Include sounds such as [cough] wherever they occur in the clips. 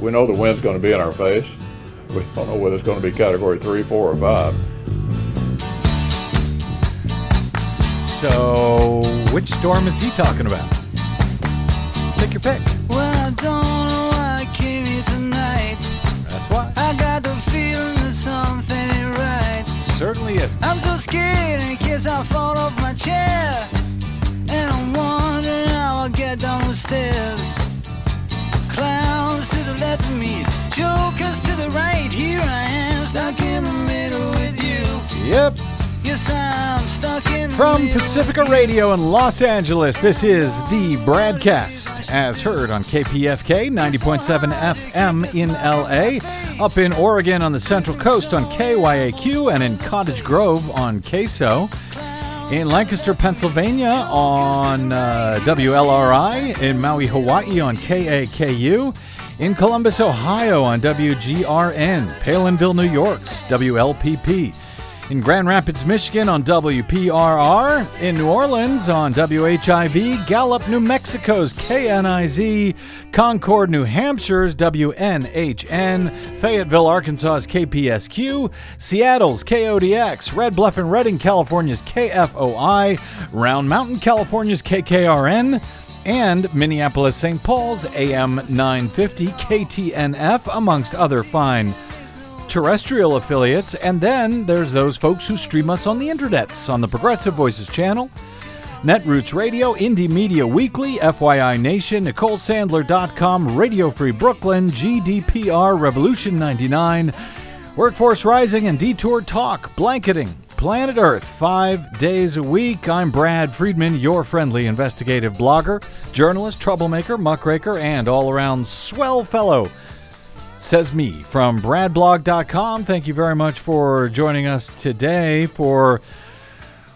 We know the wind's going to be in our face. We don't know whether it's going to be category three, four, or five. So, which storm is he talking about? Take your pick. Well, I don't know why I came here tonight. That's why. I got the feeling that something ain't right. Certainly is. I'm so scared in case I fall off my chair. And I'm wondering how I'll get down the stairs. Clowns to the left of me, jokers to the right. Here I am, stuck in the middle with you. Yep. Yes, I'm stuck in the From Pacifica. Radio in Los Angeles, this is the BradCast as heard on KPFK 90.7 FM in LA, up in Oregon on the Central Coast on KYAQ, and in Cottage Grove on KSO. In Lancaster, Pennsylvania on uh, WLRI, in Maui, Hawaii on KAKU, in Columbus, Ohio on WGRN, Palenville, New York's WLPP, in Grand Rapids, Michigan on WPRR, in New Orleans on WHIV, Gallup, New Mexico's KNIZ, Concord, New Hampshire's WNHN, Fayetteville, Arkansas's KPSQ, Seattle's KODX, Red Bluff and Redding, California's KFOI, Round Mountain, California's KKRN, and Minneapolis St. Paul's AM 950 KTNF, amongst other fine terrestrial affiliates. And then there's those folks who stream us on the internets on the Progressive Voices channel, Netroots Radio, Indie Media Weekly, FYI Nation, NicoleSandler.com, Radio Free Brooklyn, GDPR, Revolution 99, Workforce Rising, and Detour Talk, blanketing Planet Earth five days a week. I'm Brad Friedman, your friendly investigative blogger, journalist, troublemaker, muckraker, and all around swell fellow says me from bradblog.com. Thank you very much for joining us today for,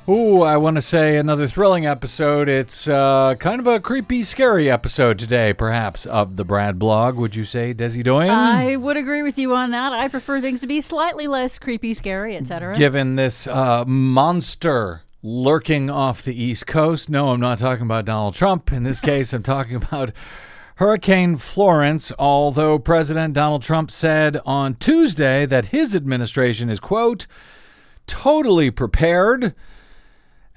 ooh, I want to say another thrilling episode. It's uh, kind of a creepy, scary episode today, perhaps, of the Brad blog. Would you say, Desi Doyen? I would agree with you on that. I prefer things to be slightly less creepy, scary, etc. Given this uh, monster lurking off the East Coast. No, I'm not talking about Donald Trump. In this [laughs] case, I'm talking about Hurricane Florence, although President Donald Trump said on Tuesday that his administration is, quote, totally prepared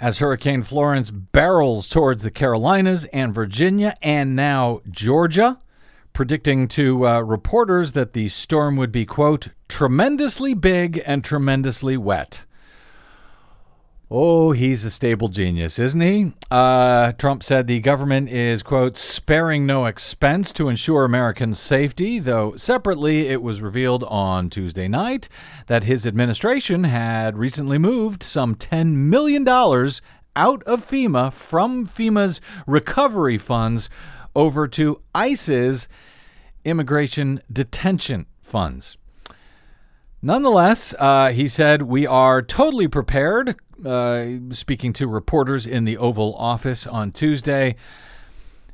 as Hurricane Florence barrels towards the Carolinas and Virginia and now Georgia, predicting to uh, reporters that the storm would be, quote, tremendously big and tremendously wet. Oh, he's a stable genius, isn't he? Uh, Trump said the government is, quote, sparing no expense to ensure American safety, though separately it was revealed on Tuesday night that his administration had recently moved some $10 million out of FEMA from FEMA's recovery funds over to ICE's immigration detention funds. Nonetheless, uh, he said, we are totally prepared. Uh, speaking to reporters in the Oval Office on Tuesday,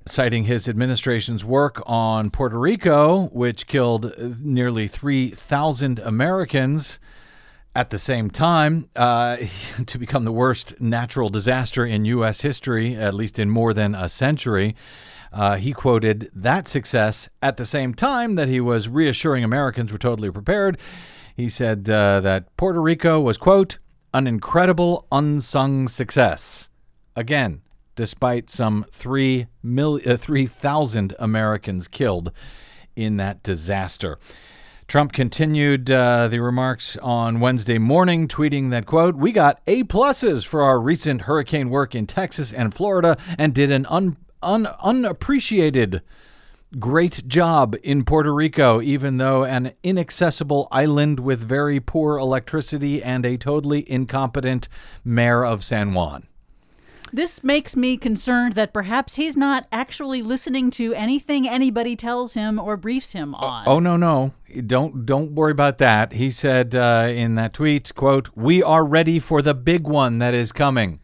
citing his administration's work on Puerto Rico, which killed nearly 3,000 Americans at the same time, uh, [laughs] to become the worst natural disaster in U.S. history, at least in more than a century. Uh, he quoted that success at the same time that he was reassuring Americans were totally prepared. He said uh, that Puerto Rico was, quote, an incredible unsung success. Again, despite some 3 mil- uh, 3,000 Americans killed in that disaster. Trump continued uh, the remarks on Wednesday morning, tweeting that, quote, We got A pluses for our recent hurricane work in Texas and Florida and did an un- un- unappreciated great job in Puerto Rico, even though an inaccessible island with very poor electricity and a totally incompetent mayor of San Juan. This makes me concerned that perhaps he's not actually listening to anything anybody tells him or briefs him on. Oh no, no, don't don't worry about that. He said uh, in that tweet, "quote We are ready for the big one that is coming."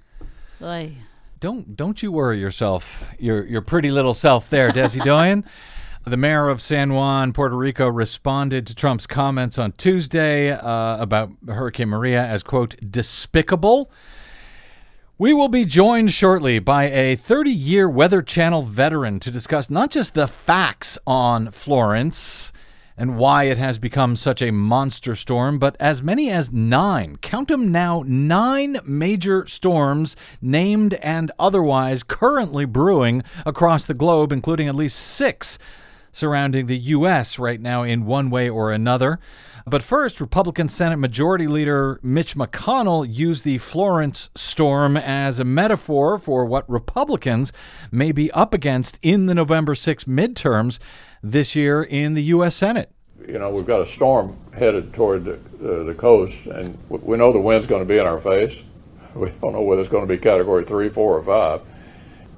Oy. Don't don't you worry yourself, your your pretty little self there, Desi [laughs] Doyen. The mayor of San Juan, Puerto Rico, responded to Trump's comments on Tuesday uh, about Hurricane Maria as quote despicable. We will be joined shortly by a 30 year Weather Channel veteran to discuss not just the facts on Florence and why it has become such a monster storm, but as many as nine, count them now, nine major storms, named and otherwise, currently brewing across the globe, including at least six surrounding the U.S. right now in one way or another. But first, Republican Senate Majority Leader Mitch McConnell used the Florence storm as a metaphor for what Republicans may be up against in the November 6 midterms this year in the U.S. Senate. You know, we've got a storm headed toward the, uh, the coast, and we know the wind's going to be in our face. [laughs] We don't know whether it's going to be category three, four, or five.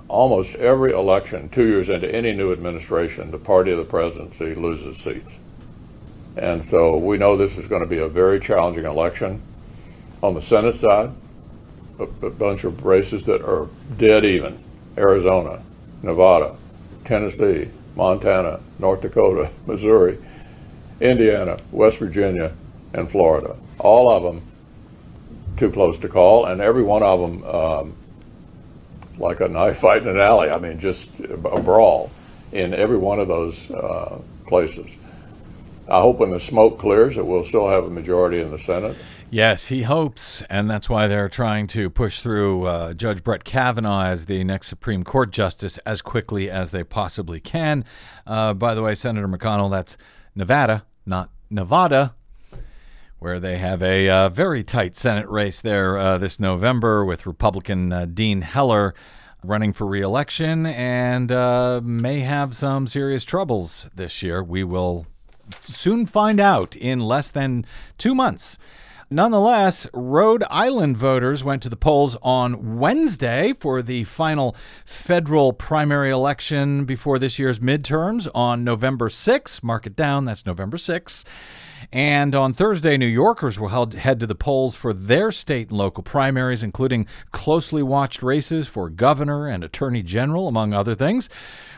Almost every election, two years into any new administration, the party of the presidency loses seats. And so we know this is going to be a very challenging election. On the Senate side, a, a bunch of races that are dead even Arizona, Nevada, Tennessee, Montana, North Dakota, Missouri, Indiana, West Virginia, and Florida. All of them too close to call, and every one of them um, like a knife [laughs] fight in an alley. I mean, just a brawl in every one of those uh, places. I hope when the smoke clears that we'll still have a majority in the Senate. Yes, he hopes, and that's why they're trying to push through uh, Judge Brett Kavanaugh as the next Supreme Court justice as quickly as they possibly can. Uh, by the way, Senator McConnell, that's Nevada, not Nevada, where they have a uh, very tight Senate race there uh, this November with Republican uh, Dean Heller running for reelection and uh, may have some serious troubles this year. We will soon find out in less than two months. Nonetheless, Rhode Island voters went to the polls on Wednesday for the final federal primary election before this year's midterms on November 6. Mark it down, that's November 6. And on Thursday, New Yorkers will head to the polls for their state and local primaries, including closely watched races for governor and attorney general, among other things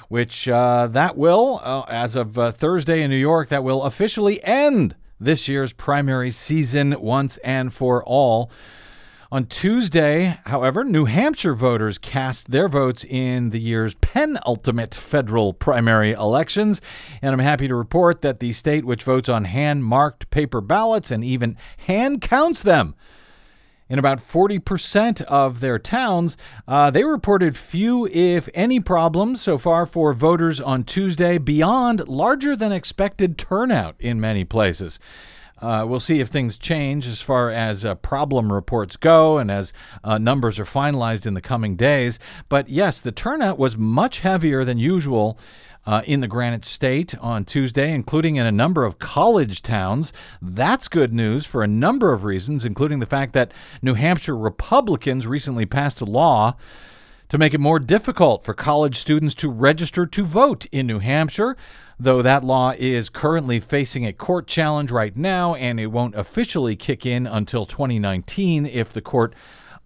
which uh, that will, uh, as of uh, Thursday in New York, that will officially end this year's primary season once and for all. On Tuesday, however, New Hampshire voters cast their votes in the year's penultimate federal primary elections. And I'm happy to report that the state, which votes on hand marked paper ballots and even hand counts them, in about 40% of their towns. Uh, they reported few, if any, problems so far for voters on Tuesday, beyond larger than expected turnout in many places. Uh, we'll see if things change as far as uh, problem reports go and as uh, numbers are finalized in the coming days. But yes, the turnout was much heavier than usual uh, in the Granite State on Tuesday, including in a number of college towns. That's good news for a number of reasons, including the fact that New Hampshire Republicans recently passed a law to make it more difficult for college students to register to vote in New Hampshire. Though that law is currently facing a court challenge right now, and it won't officially kick in until 2019 if the court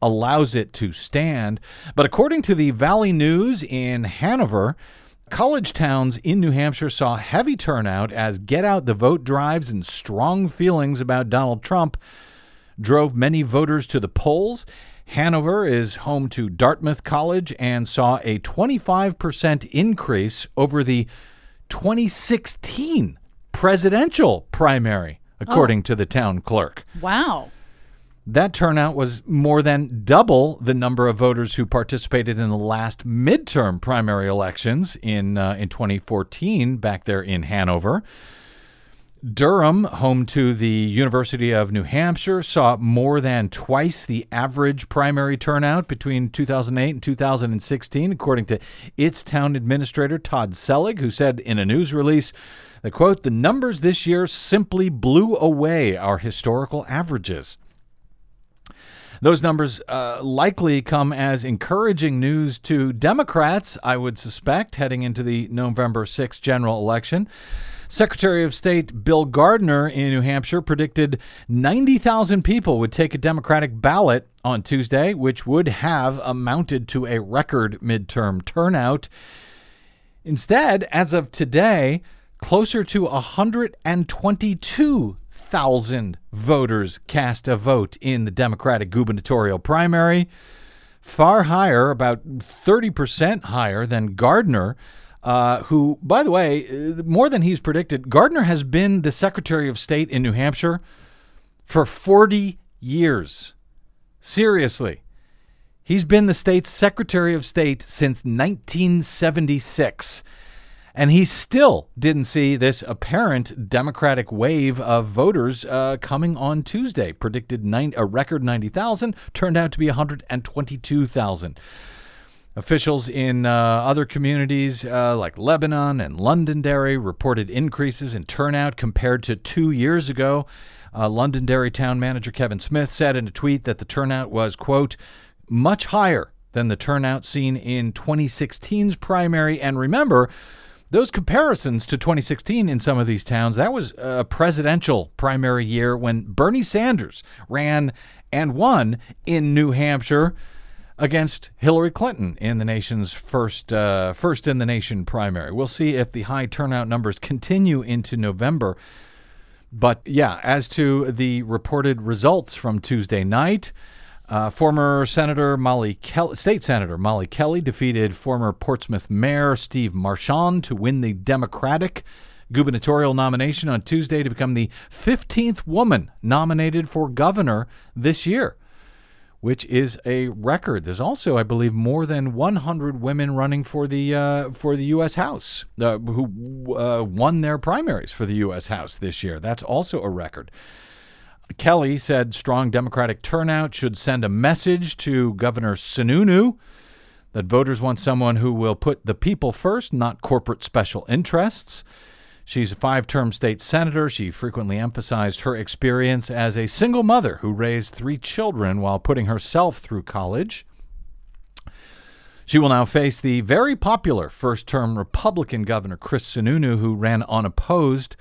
allows it to stand. But according to the Valley News in Hanover, College towns in New Hampshire saw heavy turnout as get out the vote drives and strong feelings about Donald Trump drove many voters to the polls. Hanover is home to Dartmouth College and saw a 25% increase over the 2016 presidential primary, according oh. to the town clerk. Wow. That turnout was more than double the number of voters who participated in the last midterm primary elections in uh, in 2014 back there in Hanover. Durham, home to the University of New Hampshire, saw more than twice the average primary turnout between 2008 and 2016, according to its town administrator, Todd Selig, who said in a news release, the quote, the numbers this year simply blew away our historical averages. Those numbers uh, likely come as encouraging news to Democrats, I would suspect, heading into the November 6th general election. Secretary of State Bill Gardner in New Hampshire predicted 90,000 people would take a Democratic ballot on Tuesday, which would have amounted to a record midterm turnout. Instead, as of today, closer to 122 thousand voters cast a vote in the Democratic gubernatorial primary. far higher, about 30% higher than Gardner, uh, who, by the way, more than he's predicted, Gardner has been the Secretary of State in New Hampshire for 40 years. Seriously. He's been the state's Secretary of State since 1976. And he still didn't see this apparent Democratic wave of voters uh, coming on Tuesday. Predicted a record 90,000, turned out to be 122,000. Officials in uh, other communities uh, like Lebanon and Londonderry reported increases in turnout compared to two years ago. Uh, Londonderry town manager Kevin Smith said in a tweet that the turnout was, quote, much higher than the turnout seen in 2016's primary. And remember, those comparisons to 2016 in some of these towns, that was a presidential primary year when Bernie Sanders ran and won in New Hampshire against Hillary Clinton in the nation's first uh, first in the nation primary. We'll see if the high turnout numbers continue into November. But yeah, as to the reported results from Tuesday night, uh, former Senator Molly State Senator Molly Kelly defeated former Portsmouth Mayor Steve Marchand to win the Democratic gubernatorial nomination on Tuesday to become the 15th woman nominated for governor this year, which is a record. There's also, I believe, more than 100 women running for the uh, for the U.S. House uh, who uh, won their primaries for the U.S. House this year. That's also a record. Kelly said strong Democratic turnout should send a message to Governor Sununu that voters want someone who will put the people first, not corporate special interests. She's a five term state senator. She frequently emphasized her experience as a single mother who raised three children while putting herself through college. She will now face the very popular first term Republican Governor Chris Sununu, who ran unopposed.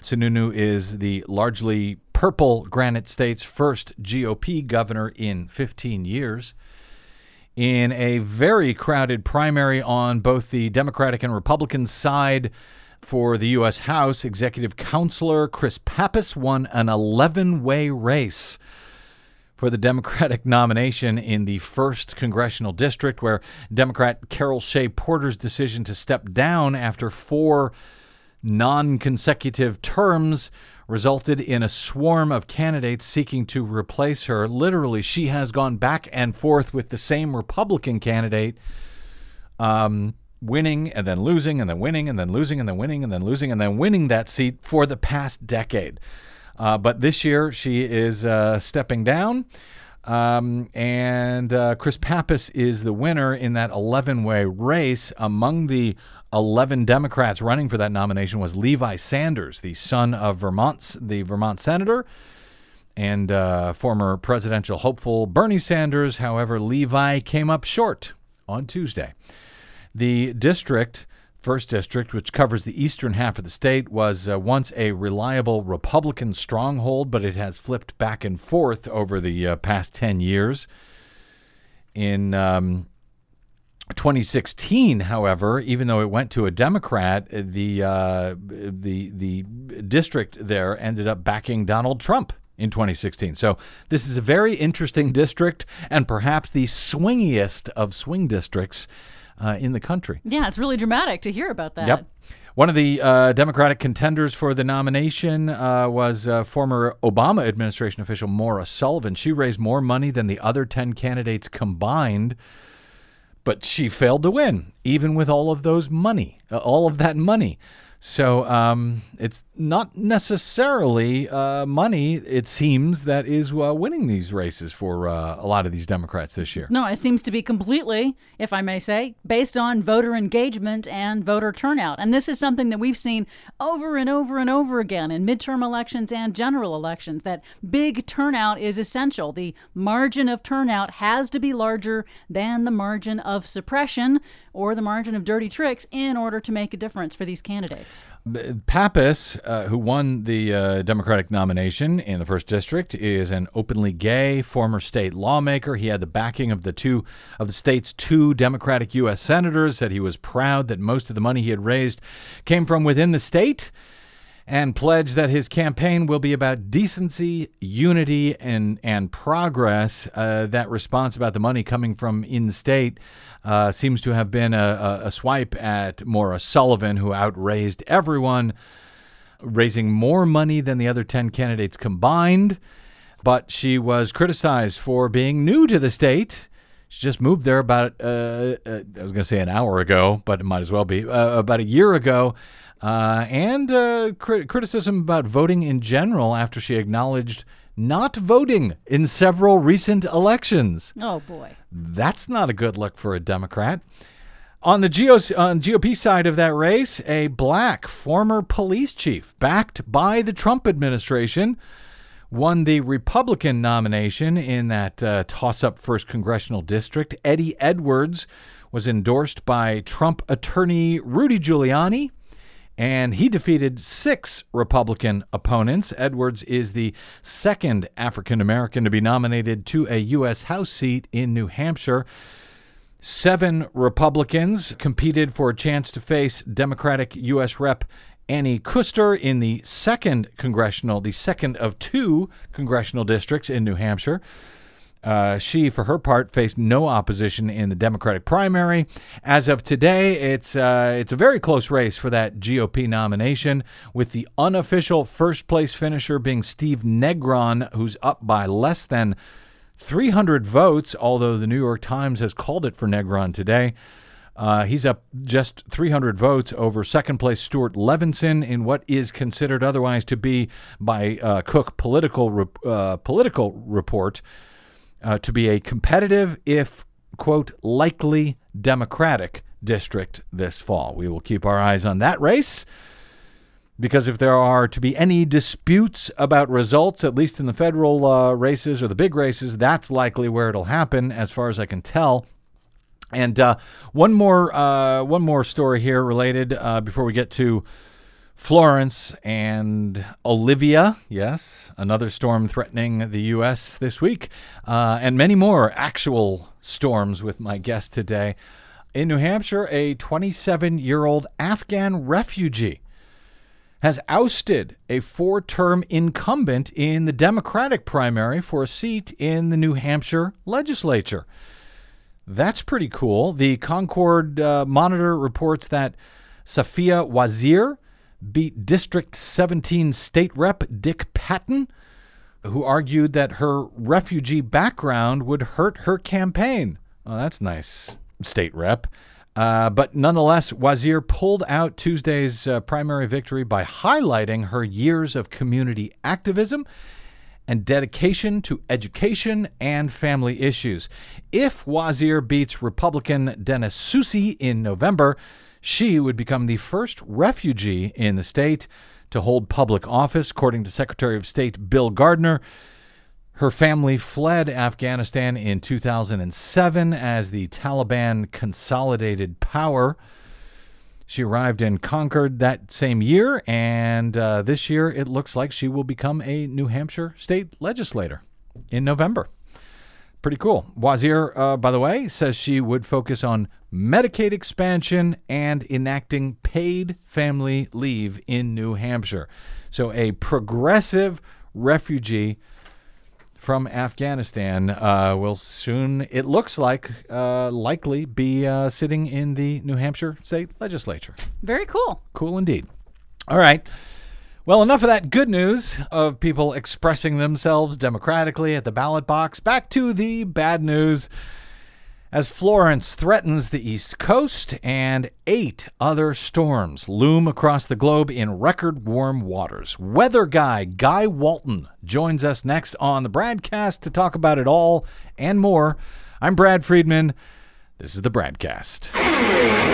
Sununu is the largely purple Granite State's first GOP governor in 15 years. In a very crowded primary on both the Democratic and Republican side for the U.S. House, executive counselor Chris Pappas won an 11 way race for the Democratic [laughs] nomination in the first congressional district, where Democrat Carol Shea Porter's decision to step down after four non consecutive terms resulted in a swarm of candidates seeking to replace her. Literally, she has gone back and forth with the same Republican candidate, um, winning and then losing and then winning and then losing and then winning and then losing and then winning that seat for the past decade. Uh, but this year, she is uh, stepping down. Um, and uh, Chris Pappas is the winner in that 11 way race. Among the 11 Democrats running for that nomination was Levi Sanders, the son of Vermont's the Vermont senator and uh, former presidential hopeful Bernie Sanders. However, Levi came up short on Tuesday. The district, first district, which covers the eastern half of the state, was uh, once a reliable Republican stronghold, but it has flipped back and forth over the uh, past 10 years. In um, 2016, however, even though it went to a Democrat, the uh, the the district there ended up backing Donald Trump in 2016. So this is a very interesting district, and perhaps the swingiest of swing districts uh, in the country. Yeah, it's really dramatic to hear about that. Yep. One of the uh, Democratic contenders for the nomination uh, was uh, former Obama administration official Maura Sullivan. She raised more money than the other 10 candidates combined but she failed to win, even with all of those money, uh, all of that money. So um, it's not necessarily uh, money, it seems, that is uh, winning these races for uh, a lot of these Democrats this year. No, it seems to be completely, if I may say, based on voter engagement and voter turnout. And this is something that we've seen over and over and over again in midterm elections and general elections that big turnout is essential. The margin of turnout has to be larger than the margin of suppression or the margin of dirty tricks in order to make a difference for these candidates. Pappas, uh, who won the uh, Democratic nomination in the first district, is an openly gay former state lawmaker. He had the backing of the two of the state's two Democratic U.S. senators. Said he was proud that most of the money he had raised came from within the state. And pledged that his campaign will be about decency, unity, and and progress. Uh, that response about the money coming from in state uh, seems to have been a, a, a swipe at Maura Sullivan, who outraised everyone, raising more money than the other ten candidates combined. But she was criticized for being new to the state. She just moved there about, uh, uh, I was going to say an hour ago, but it might as well be, uh, about a year ago. Uh, and uh, cri- criticism about voting in general after she acknowledged not voting in several recent elections. Oh, boy. That's not a good look for a Democrat. On the GOC, on GOP side of that race, a black former police chief backed by the Trump administration won the Republican nomination in that uh, toss up first congressional district. Eddie Edwards was endorsed by Trump attorney Rudy Giuliani, and he defeated six Republican opponents. Edwards is the second African American to be nominated to a U.S. House seat in New Hampshire. Seven Republicans competed for a chance to face Democratic U.S. Rep. Annie Kuster in the second congressional, the second of two congressional districts in New Hampshire. Uh, she, for her part, faced no opposition in the Democratic primary. As of today, it's uh, it's a very close race for that GOP nomination, with the unofficial first place finisher being Steve Negron, who's up by less than 300 votes. Although the New York Times has called it for Negron today. Uh, he's up just 300 votes over second place Stewart Levenson in what is considered otherwise to be, by uh, Cook political re- uh, political report, uh, to be a competitive, if quote likely Democratic district this fall. We will keep our eyes on that race. Because if there are to be any disputes about results, at least in the federal uh, races or the big races, that's likely where it'll happen, as far as I can tell. And uh, one more uh, one more story here related uh, before we get to Florence and Olivia. Yes, another storm threatening the U.S. this week, uh, and many more actual storms with my guest today. In New Hampshire, a 27 year old Afghan refugee has ousted a four term incumbent in the Democratic primary for a seat in the New Hampshire legislature. That's pretty cool. The Concord uh, Monitor reports that Safia Wazir beat District 17 State Rep Dick Patten, who argued that her refugee background would hurt her campaign. Oh, that's nice, State Rep. Uh, but nonetheless, Wazir pulled out Tuesday's uh, primary victory by highlighting her years of community activism and dedication to education and family issues. If Wazir beats Republican Dennis Soucy in November, she would become the first refugee in the state to hold public office, according to Secretary of State Bill Gardner. Her family fled Afghanistan in 2007 as the Taliban consolidated power. She arrived in Concord that same year, and uh, this year it looks like she will become a New Hampshire state legislator in November. Pretty cool. Wazir, uh, by the way, says she would focus on Medicaid expansion and enacting paid family leave in New Hampshire. So, a progressive refugee from Afghanistan uh, will soon, it looks like, uh, likely be uh, sitting in the New Hampshire state legislature. Very cool. Cool indeed. All right. Well, enough of that good news of people expressing themselves democratically at the ballot box. Back to the bad news. As Florence threatens the East Coast and eight other storms loom across the globe in record warm waters. Weather guy Guy Walton joins us next on the broadcast to talk about it all and more. I'm Brad Friedman. This is the BradCast.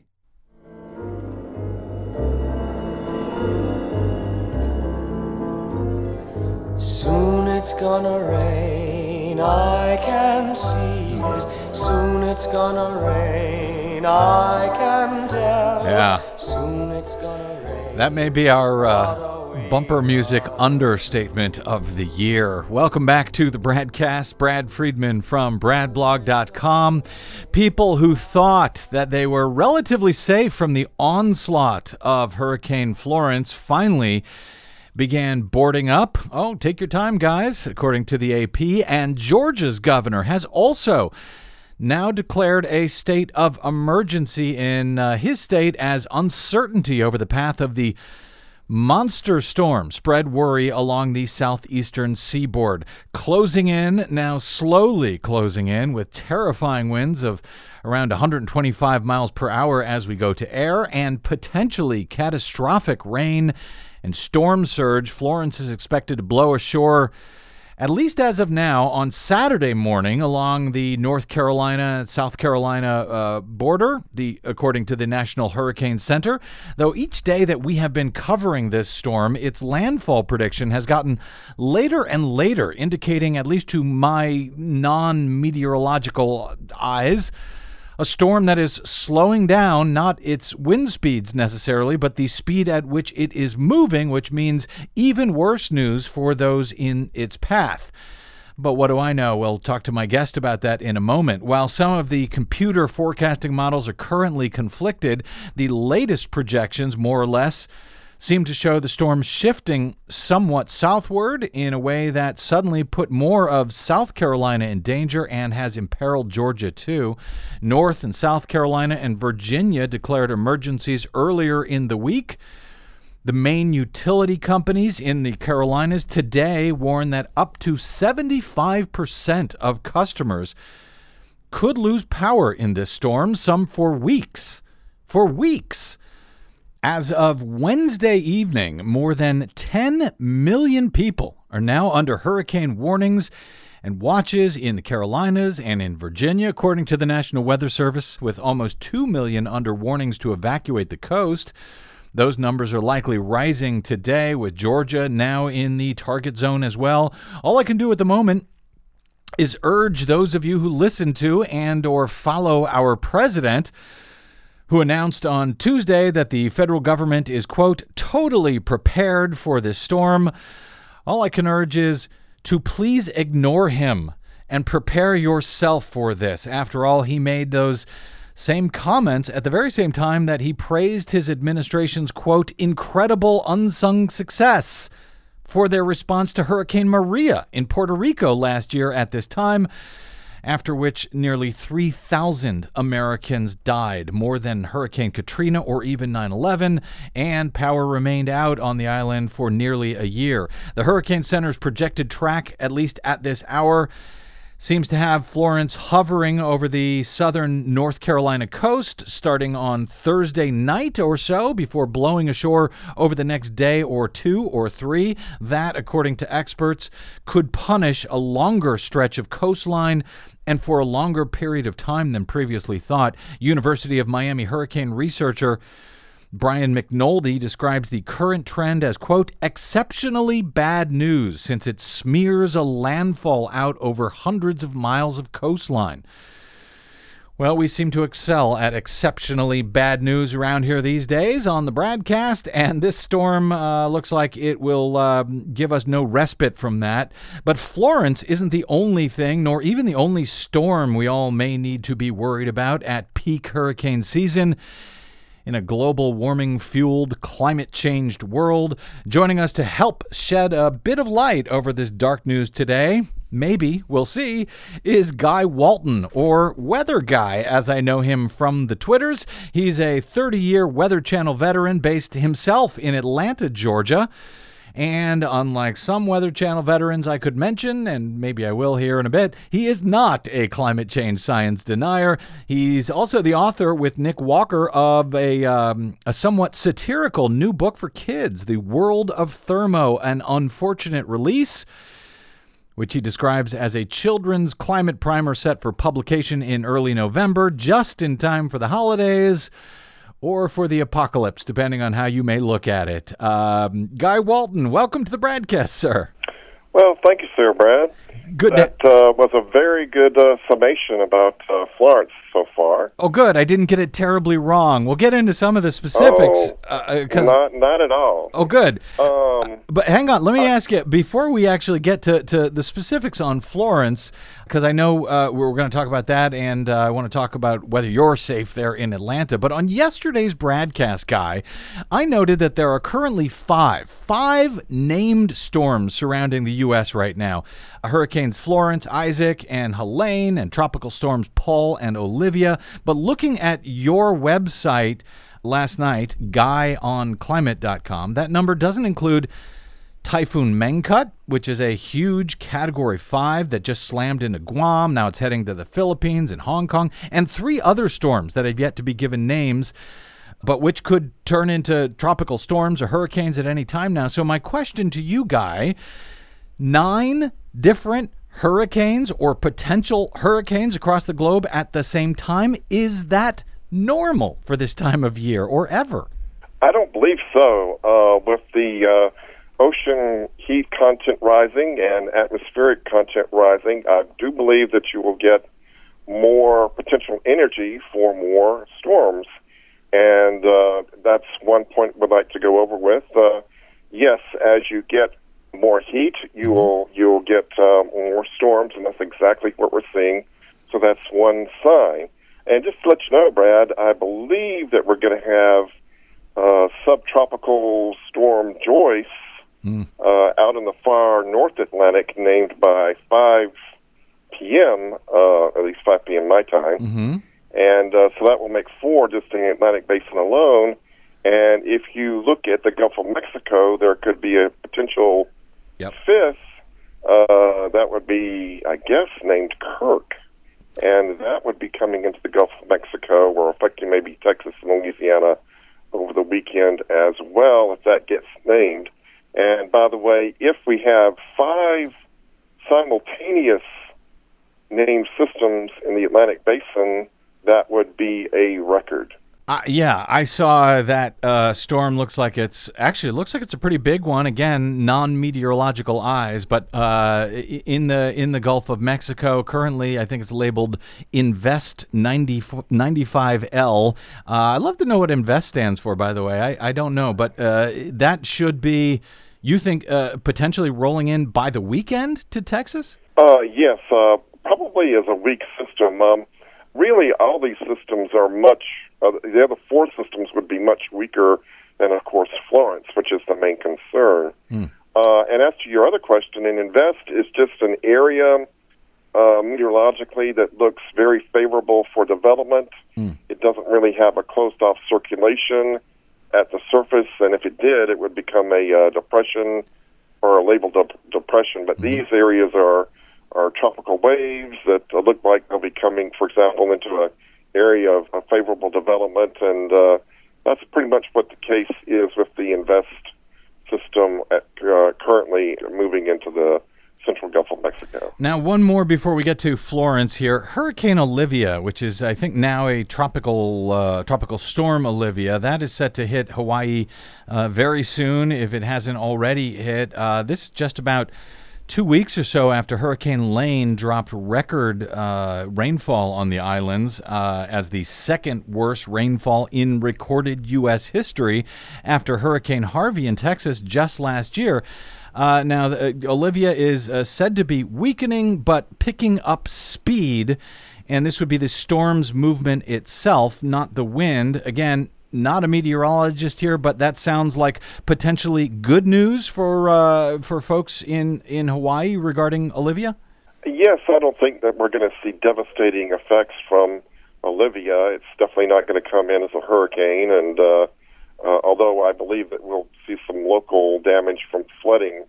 Soon it's gonna rain, I can see it. Soon it's gonna rain, I can tell. Yeah. Soon it's gonna rain. That may be our uh, bumper music understatement of the year. Welcome back to the BradCast. Brad Friedman from BradBlog.com. People who thought that they were relatively safe from the onslaught of Hurricane Florence finally began boarding up. Oh, take your time, guys, according to the AP. And Georgia's governor has also now declared a state of emergency in uh, his state as uncertainty over the path of the monster storm spread worry along the southeastern seaboard, closing in, now slowly closing in, with terrifying winds of around 125 miles per hour as we go to air, and potentially catastrophic rain and storm surge. Florence is expected to blow ashore at least as of now, on Saturday morning along the North Carolina South Carolina uh, border, the according to the National Hurricane Center. Though each day that we have been covering this storm, its landfall prediction has gotten later and later, indicating, at least to my non meteorological eyes, a storm that is slowing down not its wind speeds necessarily, but the speed at which it is moving, which means even worse news for those in its path. But what do I know? We'll talk to my guest about that in a moment. While some of the computer forecasting models are currently conflicted, the latest projections, more or less, seem to show the storm shifting somewhat southward in a way that suddenly put more of South Carolina in danger and has imperiled Georgia too. North and South Carolina and Virginia declared emergencies earlier in the week. The main utility companies in the Carolinas today warn that up to 75% of customers could lose power in this storm, some for weeks. For weeks. As of Wednesday evening, more than 10 million people are now under hurricane warnings and watches in the Carolinas and in Virginia, according to the National Weather Service, with almost 2 million under warnings to evacuate the coast. Those numbers are likely rising today, with Georgia now in the target zone as well. All I can do at the moment is urge those of you who listen to and or follow our president who announced on Tuesday that the federal government is, quote, totally prepared for this storm. All I can urge is to please ignore him and prepare yourself for this. After all, he made those same comments at the very same time that he praised his administration's, quote, incredible unsung success for their response to Hurricane Maria in Puerto Rico last year at this time after which nearly 3,000 Americans died, more than Hurricane Katrina or even 9 11, and power remained out on the island for nearly a year. The Hurricane Center's projected track, at least at this hour, seems to have Florence hovering over the southern North Carolina coast starting on Thursday night or so before blowing ashore over the next day or two or three. That, according to experts, could punish a longer stretch of coastline and for a longer period of time than previously thought. University of Miami hurricane researcher Brian McNoldy describes the current trend as, quote, exceptionally bad news since it smears a landfall out over hundreds of miles of coastline. Well, we seem to excel at exceptionally bad news around here these days on the broadcast, and this storm uh, looks like it will uh, give us no respite from that. But Florence isn't the only thing, nor even the only storm we all may need to be worried about at peak hurricane season in a global warming fueled, climate changed world. Joining us to help shed a bit of light over this dark news today, maybe, we'll see, is Guy Walton, or Weather Guy, as I know him from the Twitters. He's a 30 year Weather Channel veteran based himself in Atlanta, Georgia. And unlike some Weather Channel veterans I could mention, and maybe I will here in a bit, he is not a climate change science denier. He's also the author with Nick Walker of a, um, a somewhat satirical new book for kids, The World of Thermo, an unfortunate release which he describes as a children's climate primer set for publication in early November, just in time for the holidays or for the apocalypse, depending on how you may look at it. Um, Guy Walton, welcome to the BradCast, sir. Well, thank you, sir, Brad. Good. That uh, was a very good uh, summation about uh, Florence so far. oh, good. I didn't get it terribly wrong. We'll get into some of the specifics. Oh, uh, 'cause- Not, not at all. oh, good. Um, But hang on, let me ask you before we actually get to, to the specifics on Florence, because I know uh, we're going to talk about that, and uh, I want to talk about whether you're safe there in Atlanta. But on yesterday's broadcast, guy, I noted that there are currently five, five named storms surrounding the U.S. right now: Hurricanes Florence, Isaac, and Helene, and tropical storms Paul and Olivia. But looking at your website last night, guyonclimate.com, that number doesn't include Typhoon Mangkhut, which is a huge Category 5 that just slammed into Guam. Now it's heading to the Philippines and Hong Kong, and three other storms that have yet to be given names, but which could turn into tropical storms or hurricanes at any time now. So, my question to you, Guy nine different hurricanes or potential hurricanes across the globe at the same time. Is that normal for this time of year or ever? I don't believe so. Uh, with the uh, ocean heat content rising and atmospheric content rising, I do believe that you will get more potential energy for more storms. And uh, that's one point we'd like to go over with. Uh, yes, as you get more heat, you will you'll get uh, more storms, and that's exactly what we're seeing. So that's one sign. And just to let you know, Brad, I believe that we're going to have uh, subtropical storm Joyce uh, out in the far North Atlantic, named by 5 p.m. Uh, at least 5 p.m. my time, Mm-hmm. and uh, so that will make four just in the Atlantic Basin alone. And if you look at the Gulf of Mexico, there could be a potential Yep. fifth. Uh, that would be, I guess, named Kirk, and that would be coming into the Gulf of Mexico, or affecting maybe Texas and Louisiana over the weekend as well, if that gets named. And by the way, if we have five simultaneous named systems in the Atlantic Basin, that would be a record. Uh, yeah, I saw that uh, storm. Looks like it's actually it looks like it's a pretty big one. Again, non-meteorological eyes, but uh, in the in the Gulf of Mexico currently, I think it's labeled Invest 90, 95L. Uh, I'd love to know what Invest stands for. By the way, I, I don't know, but uh, that should be. You think uh, potentially rolling in by the weekend to Texas? Yes, probably as a weak system. Um, really, all these systems are much. Uh, the other four systems would be much weaker than, of course, Florence, which is the main concern. Uh, and as to your other question, an invest is just an area uh, meteorologically that looks very favorable for development. It doesn't really have a closed off circulation at the surface, and if it did, it would become a uh, depression or a labeled dep- depression. But these areas are are tropical waves that look like they'll be coming, for example, into a area of, of favorable development, and uh, that's pretty much what the case is with the invest system at, uh, currently moving into the central Gulf of Mexico. Now, one more before we get to Florence here. Hurricane Olivia, which is I think now a tropical uh, tropical storm Olivia, that is set to hit Hawaii uh, very soon if it hasn't already hit. Uh, this is just about two weeks or so after Hurricane Lane dropped record uh, rainfall on the islands uh, as the second worst rainfall in recorded U.S. history after Hurricane Harvey in Texas just last year. Uh, now, uh, Olivia is uh, said to be weakening but picking up speed, and this would be the storm's movement itself, not the wind. Again, not a meteorologist here, but that sounds like potentially good news for uh, for folks in in Hawaii regarding Olivia. Yes, I don't think that we're going to see devastating effects from Olivia. It's definitely not going to come in as a hurricane, and uh, Uh, although I believe that we'll see some local damage from flooding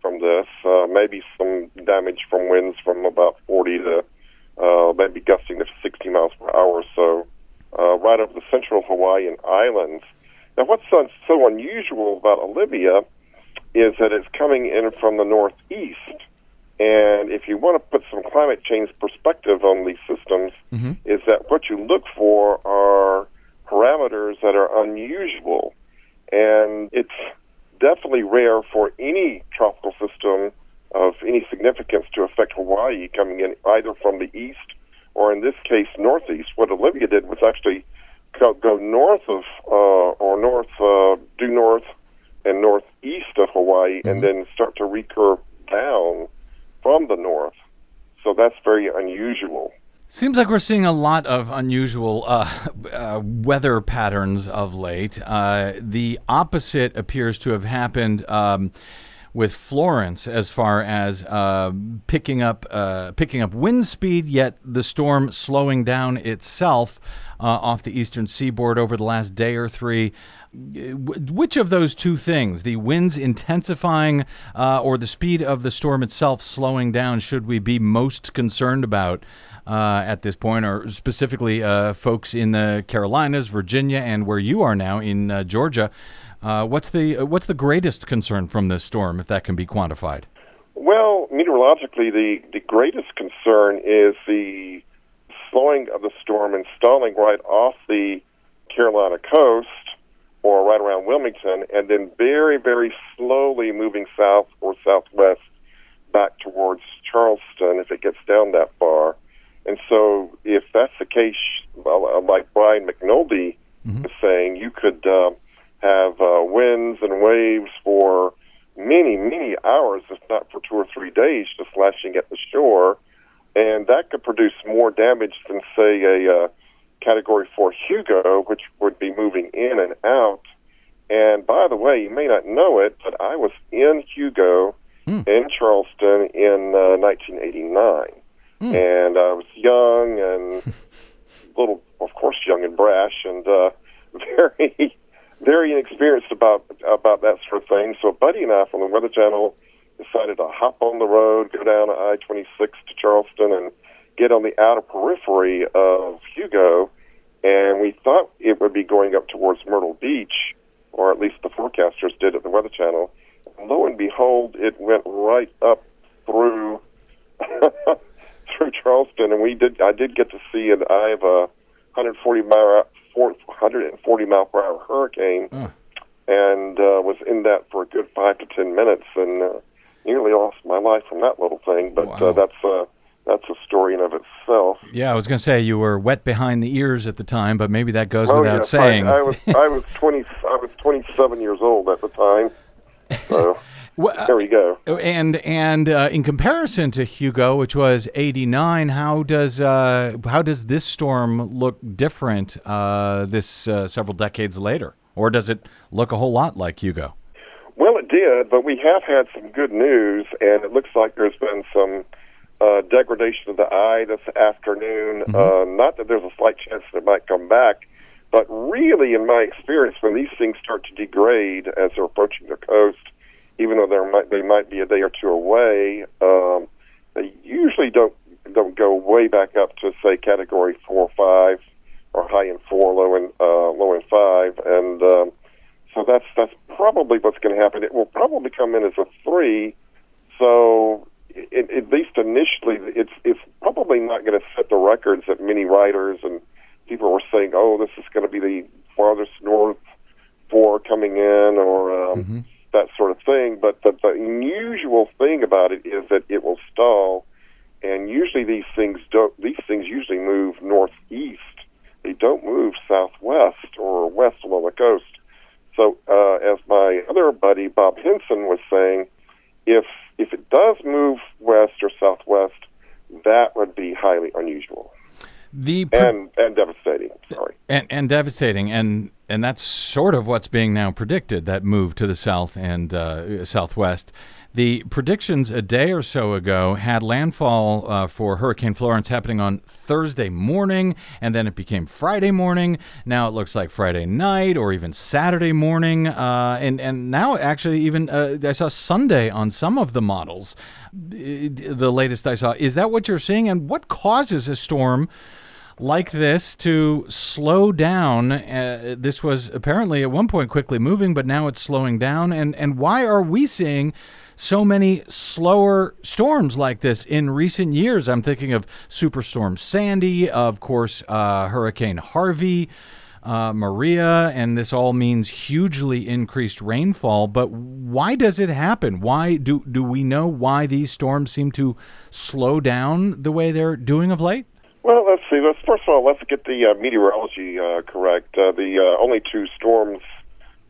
from this, uh, maybe some damage from winds from about 40 to uh, maybe gusting to 60 miles per hour or so, uh, right over the central Hawaiian islands. Now, what's so, so unusual about Olivia is that it's coming in from the northeast. And if you want to put some climate change perspective on these systems, is that what you look for are parameters that are unusual. And it's definitely rare for any tropical system of any significance to affect Hawaii coming in either from the east or, in this case, northeast. What Olivia did was actually go, go north of, uh, or north, uh, due north and northeast of Hawaii, and then start to recurve down from the north. So that's very unusual. Seems like we're seeing a lot of unusual uh, uh, weather patterns of late. Uh, the opposite appears to have happened um, with Florence, as far as uh, picking up uh, picking up wind speed, yet the storm slowing down itself uh, off the eastern seaboard over the last day or three. Which of those two things, the winds intensifying uh, or the speed of the storm itself slowing down, should we be most concerned about uh, at this point, or specifically uh, folks in the Carolinas, Virginia, and where you are now in Georgia? Uh, what's the what's the greatest concern from this storm, if that can be quantified? Well, meteorologically, the, the greatest concern is the slowing of the storm and stalling right off the Carolina coast or right around Wilmington, and then very, very slowly moving south or southwest back towards Charleston if it gets down that far. And so, if that's the case, well, uh, like Brian McNoldy was saying, you could uh, have uh, winds and waves for many, many hours, if not for two or three days, just lashing at the shore, and that could produce more damage than, say, a uh, Category 4 Hugo, which would be moving in and out. And by the way, you may not know it, but I was in Hugo in Charleston in uh, 1989, and I was young and [laughs] little, of course, young and brash, and uh, [laughs] very, very inexperienced about about that sort of thing. So, a Buddy and I from the Weather Channel decided to hop on the road, go down I twenty six to Charleston, and get on the outer periphery of Hugo. And we thought it would be going up towards Myrtle Beach, or at least the forecasters did at the Weather Channel. Lo and behold, it went right up through [laughs] through Charleston, and we did. I did get to see an eye of a 140 mile 140 mile per hour hurricane, and uh, was in that for a good five to ten minutes, and uh, nearly lost my life from that little thing. But Wow. uh, that's uh, that's a story in of itself. Yeah, I was going to say you were wet behind the ears at the time, but maybe that goes Oh, without yes, saying. I, I was I was 20 I was 27 years old at the time. So [laughs] Wha- uh, there we go. And and uh, in comparison to Hugo, which was '89, how does uh, how does this storm look different uh, this uh, several decades later, or does it look a whole lot like Hugo? Well, it did, but we have had some good news, and it looks like there's been some uh, degradation of the eye this afternoon. Uh, not that there's a slight chance that it might come back, but really, in my experience, when these things start to degrade as they're approaching the coast, even though there might they might be a day or two away, um, they usually don't don't go way back up to say category four or five, or high in four, low in uh, low in five, and um, so that's that's probably what's going to happen. It will probably come in as a three. So it, at least initially, it's it's probably not going to set the records that many writers and people were saying. Oh, this is going to be the farthest north four coming in, or um, that sort of thing. But the, the unusual thing about it is that it will stall, and usually these things don't. These things usually move northeast. They don't move southwest or west along the coast. So, uh, as my other buddy Bob Henson was saying, if if it does move west or southwest, that would be highly unusual The pr- and and devastating. Sorry. and, and devastating, and and that's sort of what's being now predicted. That move to the south and uh, southwest. The predictions a day or so ago had landfall uh, for Hurricane Florence happening on Thursday morning, and then it became Friday morning. Now it looks like Friday night or even Saturday morning, uh, and and now actually even uh, I saw Sunday on some of the models. The latest I saw is that what you're seeing, and what causes a storm? Like this to slow down. Uh, this was apparently at one point quickly moving, but now it's slowing down. And and why are we seeing so many slower storms like this in recent years? I'm thinking of Superstorm Sandy, of course, uh, Hurricane Harvey. Uh, Maria, and this all means hugely increased rainfall. But why does it happen? Why do do we know why these storms seem to slow down the way they're doing of late? Well, let's see. Let's first of all let's get the uh, meteorology uh, correct. Uh, the uh, only two storms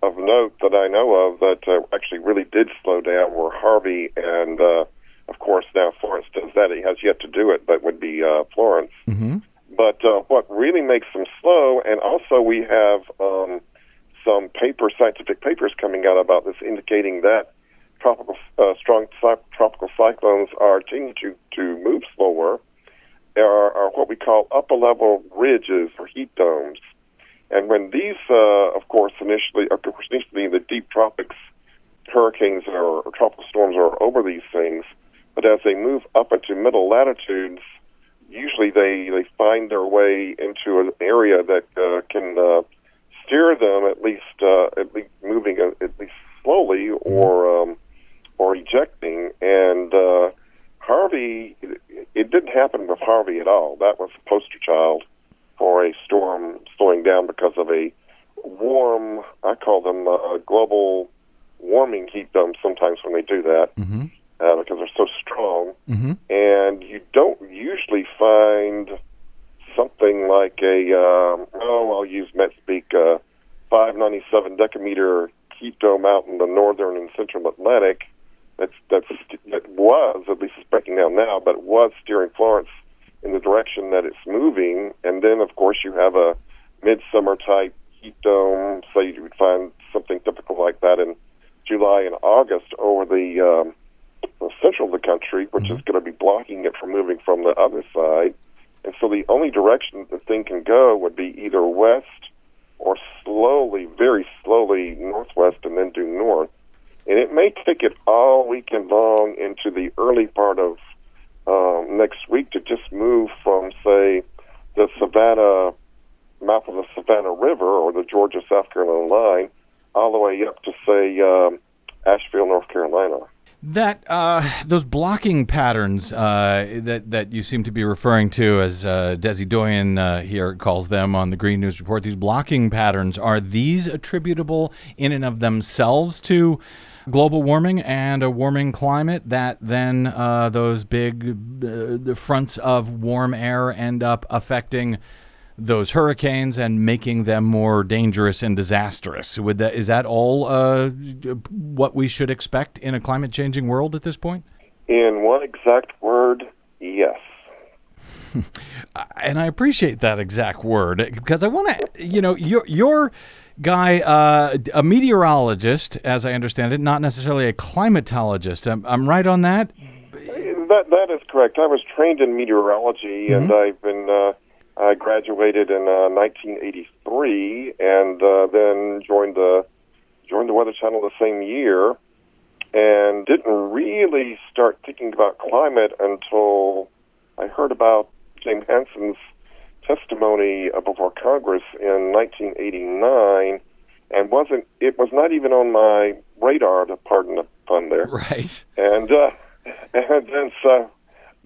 of note that I know of that uh, actually really did slow down were Harvey and, uh, of course, now Florence does that. He has yet to do it, but would be uh, Florence. Mm-hmm. But uh, what really makes them slow, and also we have um, some paper, scientific papers coming out about this, indicating that tropical, uh, strong tropical cyclones are tending to to move slower are, are what we call upper level ridges or heat domes. And when these, uh, of course, initially, of course, initially in the deep tropics, hurricanes or, or tropical storms are over these things, but as they move up into middle latitudes, usually they, they find their way into an area that uh, can uh, steer them at least uh, at least moving uh, at least slowly or um, or ejecting. And uh, Harvey, it didn't happen with Harvey at all. That was a poster child for a storm slowing down because of a warm, I call them uh, global warming heat domes sometimes when they do that Mm-hmm. uh, because they're so strong. Mm-hmm. And you don't usually find something like a, um, oh, I'll use Met speak, uh, 597 decameter heat dome out in the northern and central Atlantic that's that's that was at least it's breaking down now, but was steering Florence in the direction that it's moving. And then, of course, you have a midsummer type heat dome. So you would find something typical like that in July and August over the, um, the central of the country, which is going to be blocking it from moving from the other side. And so the only direction the thing can go would be either west or slowly, very slowly northwest, and then due north and it may take it all weekend long into the early part of um, next week to just move from, say, the Savannah mouth of the Savannah River or the Georgia South Carolina line, all the way up to say um, Asheville, North Carolina. That uh, those blocking patterns uh, that that you seem to be referring to, as uh, Desi Doyen uh, here calls them on the Green News Report, these blocking patterns are these attributable in and of themselves to global warming and a warming climate that then uh, those big uh, fronts of warm air end up affecting those hurricanes and making them more dangerous and disastrous. Would that is that all uh, what we should expect in a climate changing world at this point? In one exact word, yes. [laughs] and I appreciate that exact word because I want to, you know, your your guy, uh, a meteorologist, as I understand it, not necessarily a climatologist. I'm, I'm right on that. That that is correct. I was trained in meteorology, and I've been. Uh, I graduated in uh, 1983, and uh, then joined the joined the Weather Channel the same year, and didn't really start thinking about climate until I heard about James Hansen's testimony uh, before Congress in 1989, and wasn't it was not even on my radar. To pardon the pun there. Right. And uh, [laughs] and then so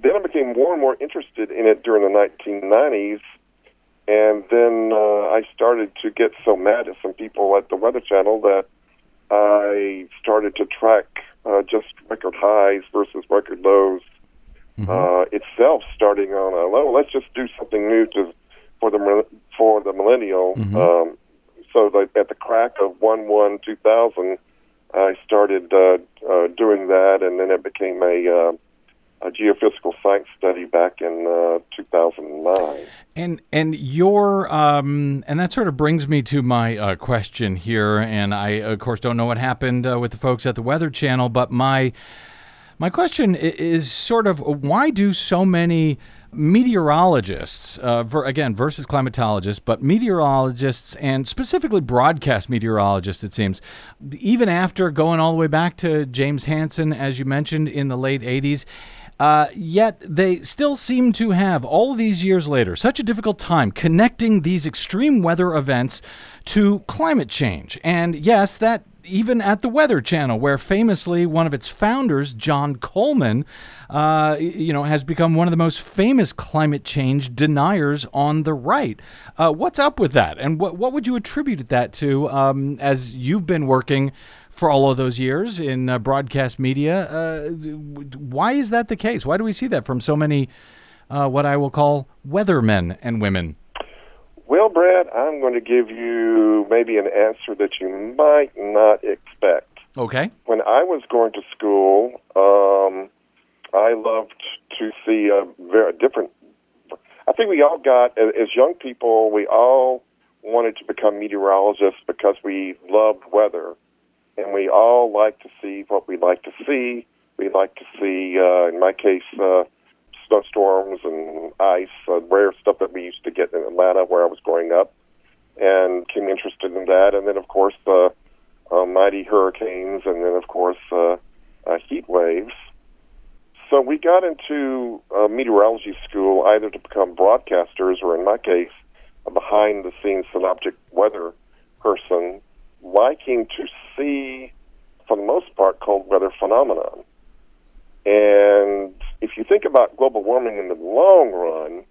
then I became more and more interested in it during the 1990s, and then uh, I started to get so mad at some people at the Weather Channel that I started to track uh, just record highs versus record lows uh, itself, starting on a low. Let's just do something new to for the for the millennial. Um, so that at the crack of one one two thousand, I started uh, uh, doing that, and then it became a uh, a geophysical science study back in uh, 2009. And and your um and that sort of brings me to my uh, question here, and I of course don't know what happened uh, with the folks at the Weather Channel, but my My question is sort of why do so many meteorologists, uh, ver, again, versus climatologists, but meteorologists and specifically broadcast meteorologists, it seems, even after going all the way back to James Hansen, as you mentioned, in the late 80s, uh, yet they still seem to have, all these years later, such a difficult time connecting these extreme weather events to climate change. And yes, that even at the Weather Channel, where famously one of its founders, John Coleman, uh, you know, has become one of the most famous climate change deniers on the right. Uh, what's up with that, and what what would you attribute that to? Um, as you've been working for all of those years in uh, broadcast media, uh, why is that the case? Why do we see that from so many, uh, what I will call weathermen and women? Well, Brad, I'm going to give you maybe an answer that you might not expect. Okay. When I was going to school, um, I loved to see a very different. I think we all got, as as young people, we all wanted to become meteorologists because we loved weather, and we all like to see what we like to see. We like to see, uh, in my case, uh, snowstorms and ice, uh, rare stuff that we used to get in Atlanta where I was growing up, and became interested in that. And then, of course, the uh, mighty hurricanes, and then, of course, uh, uh, heat waves. So we got into uh, meteorology school either to become broadcasters, or in my case, a behind-the-scenes synoptic weather person, liking to see, for the most part, cold weather phenomenon. And if you think about global warming in the long run,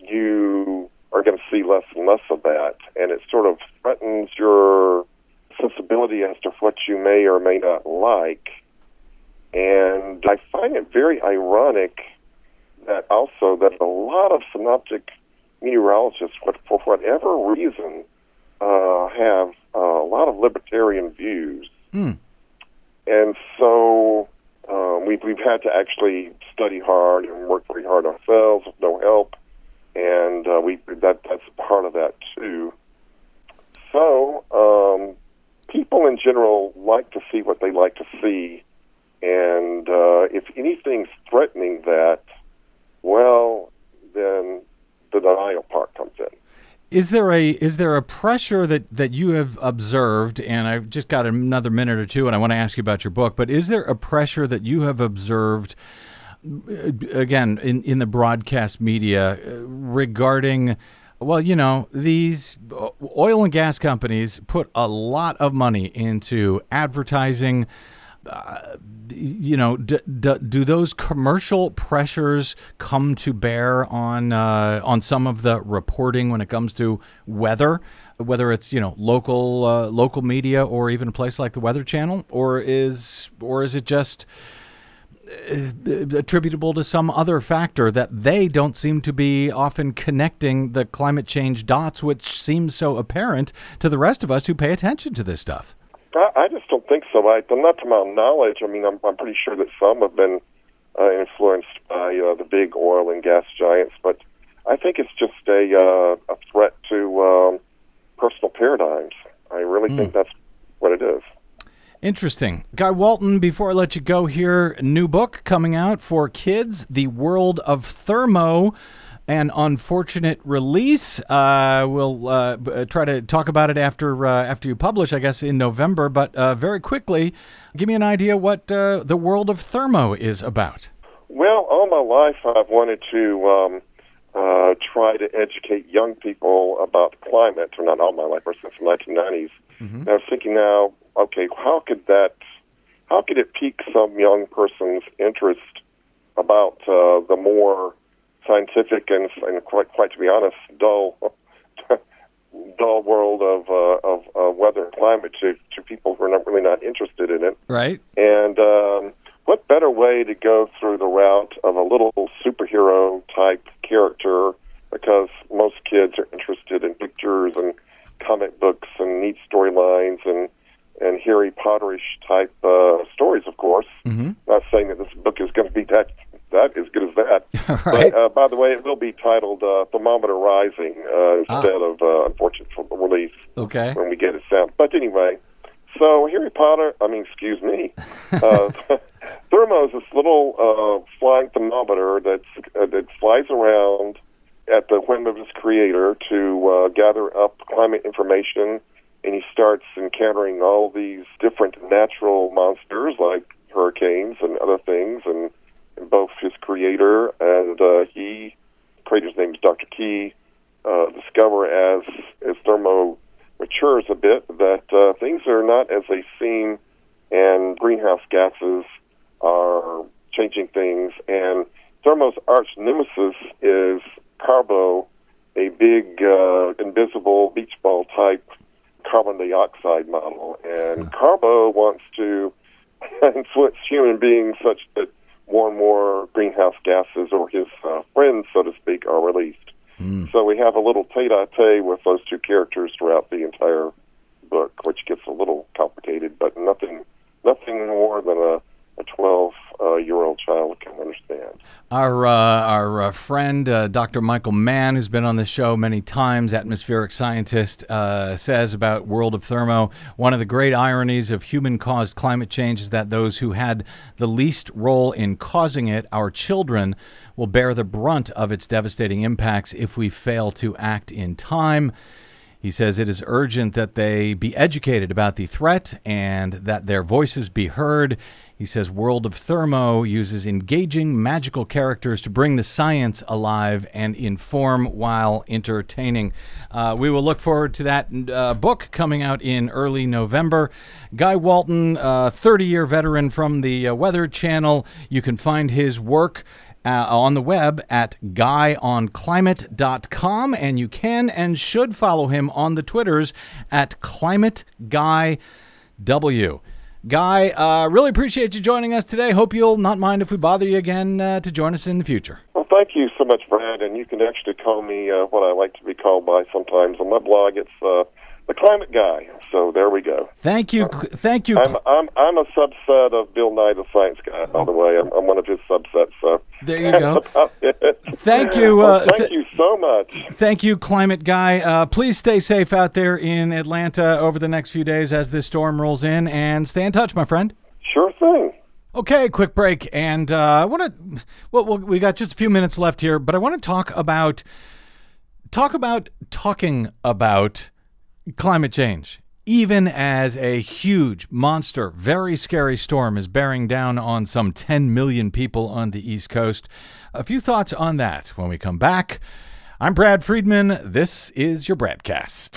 you are going to see less and less of that, and it sort of threatens your sensibility as to what you may or may not like. And I find it very ironic that also that a lot of synoptic meteorologists, for whatever reason, uh, have uh, a lot of libertarian views. Hmm. And so um, we've, we've had to actually study hard and work very hard ourselves with no help. And uh, we that that's part of that too. So um, people in general like to see what they like to see, and uh, if anything's threatening that, well, then the denial part comes in. Is there a is there a pressure that that you have observed? And I've just got another minute or two, and I want to ask you about your book. But is there a pressure that you have observed? uh, Again, in, in the broadcast media uh, regarding, well, you know, these uh, oil and gas companies put a lot of money into advertising, you know, d- d- do those commercial pressures come to bear on uh, on some of the reporting when it comes to weather, whether it's you know local uh, local media or even a place like the Weather Channel, or is or is it just uh, attributable to some other factor that they don't seem to be often connecting the climate change dots, which seems so apparent to the rest of us who pay attention to this stuff. I, I just don't think so. I, not to my knowledge. I mean, I'm, I'm pretty sure that some have been uh, influenced by uh, the big oil and gas giants, but I think it's just a uh, a threat to um, personal paradigms. I really think that's what it is. Interesting. Guy Walton, before I let you go here, new book coming out for kids The World of Thermo. An unfortunate release. Uh, we'll uh, b- uh, try to talk about it after uh, after you publish, I guess, in November. But uh, very quickly, give me an idea what uh, the world of Thermo is about. Well, all my life I've wanted to um, uh, try to educate young people about climate, or not all my life, but since the 1990s. And I was thinking now, okay, how could that, how could it pique some young person's interest about uh, the more scientific and, and quite, quite to be honest, dull, [laughs] dull world of uh, of uh, weather and climate to to people who are not really not interested in it. Right. And um, what better way to go through the route of a little superhero type character? Because most kids are interested in pictures and comic books and neat storylines and and Harry Potterish type uh, stories, of course. Mm-hmm. Not saying that this book is going to be that that as good as that. [laughs] Right. But uh, by the way, it will be titled uh, "Thermometer Rising" uh, instead of uh, "Unfortunate Release." Okay. when we get it out. But anyway, so Harry Potter, I mean, excuse me, [laughs] uh, [laughs] Thermo is this little uh, flying thermometer that's uh, that flies around at the whim of its creator to uh, gather up climate information, and he starts encountering all these different natural monsters like hurricanes and other things, and both his creator and uh, he, creator's name is Dr. Key, uh, discover as as Thermo matures a bit that uh, things are not as they seem, and greenhouse gases are changing things. And Thermo's arch nemesis is Carbo, a big uh, invisible beach ball type carbon dioxide model. And Carbo wants to [laughs] influence human beings such that more and more greenhouse gases, or his uh, friends, so to speak, are released. So we have a little tete-a-tete with those two characters throughout the entire book, which gets a little complicated, but nothing, nothing more than a a 12 uh, year old child can understand. Our uh, our uh, friend uh, Dr. Michael Mann, who's been on the show many times, atmospheric scientist, uh, says about World of Thermo one of the great ironies of human-caused climate change is that those who had the least role in causing it, our children, will bear the brunt of its devastating impacts if we fail to act in time. He says it is urgent that they be educated about the threat and that their voices be heard. He says World of Thermo uses engaging magical characters to bring the science alive and inform while entertaining. Uh, we will look forward to that uh, book coming out in early November. Guy Walton, 30 uh, year veteran from the uh, Weather Channel. You can find his work. Uh, on the web at guyonclimate.com, and you can and should follow him on the Twitters at ClimateGuyW. Guy, uh, really appreciate you joining us today. Hope you'll not mind if we bother you again uh, to join us in the future. Well, thank you so much, Brad. And you can actually call me uh, what I like to be called by sometimes on my blog. It's uh, the Climate Guy. So there we go. Thank you, cl- thank you. I'm I'm I'm a subset of Bill Nye the Science Guy. By the way, I'm, I'm one of his subsets. So there you go. [laughs] Thank you. Well, Uh, thank th- you so much. Thank you, Climate Guy. Uh, please stay safe out there in Atlanta over the next few days as this storm rolls in, and stay in touch, my friend. Sure thing. Okay, quick break, and uh, I want to. Well, well, we got just a few minutes left here, but I want to talk about talk about talking about climate change. Even as a huge monster, very scary storm is bearing down on some 10 million people on the East Coast. A few thoughts on that when we come back. I'm Brad Friedman. This is your BradCast.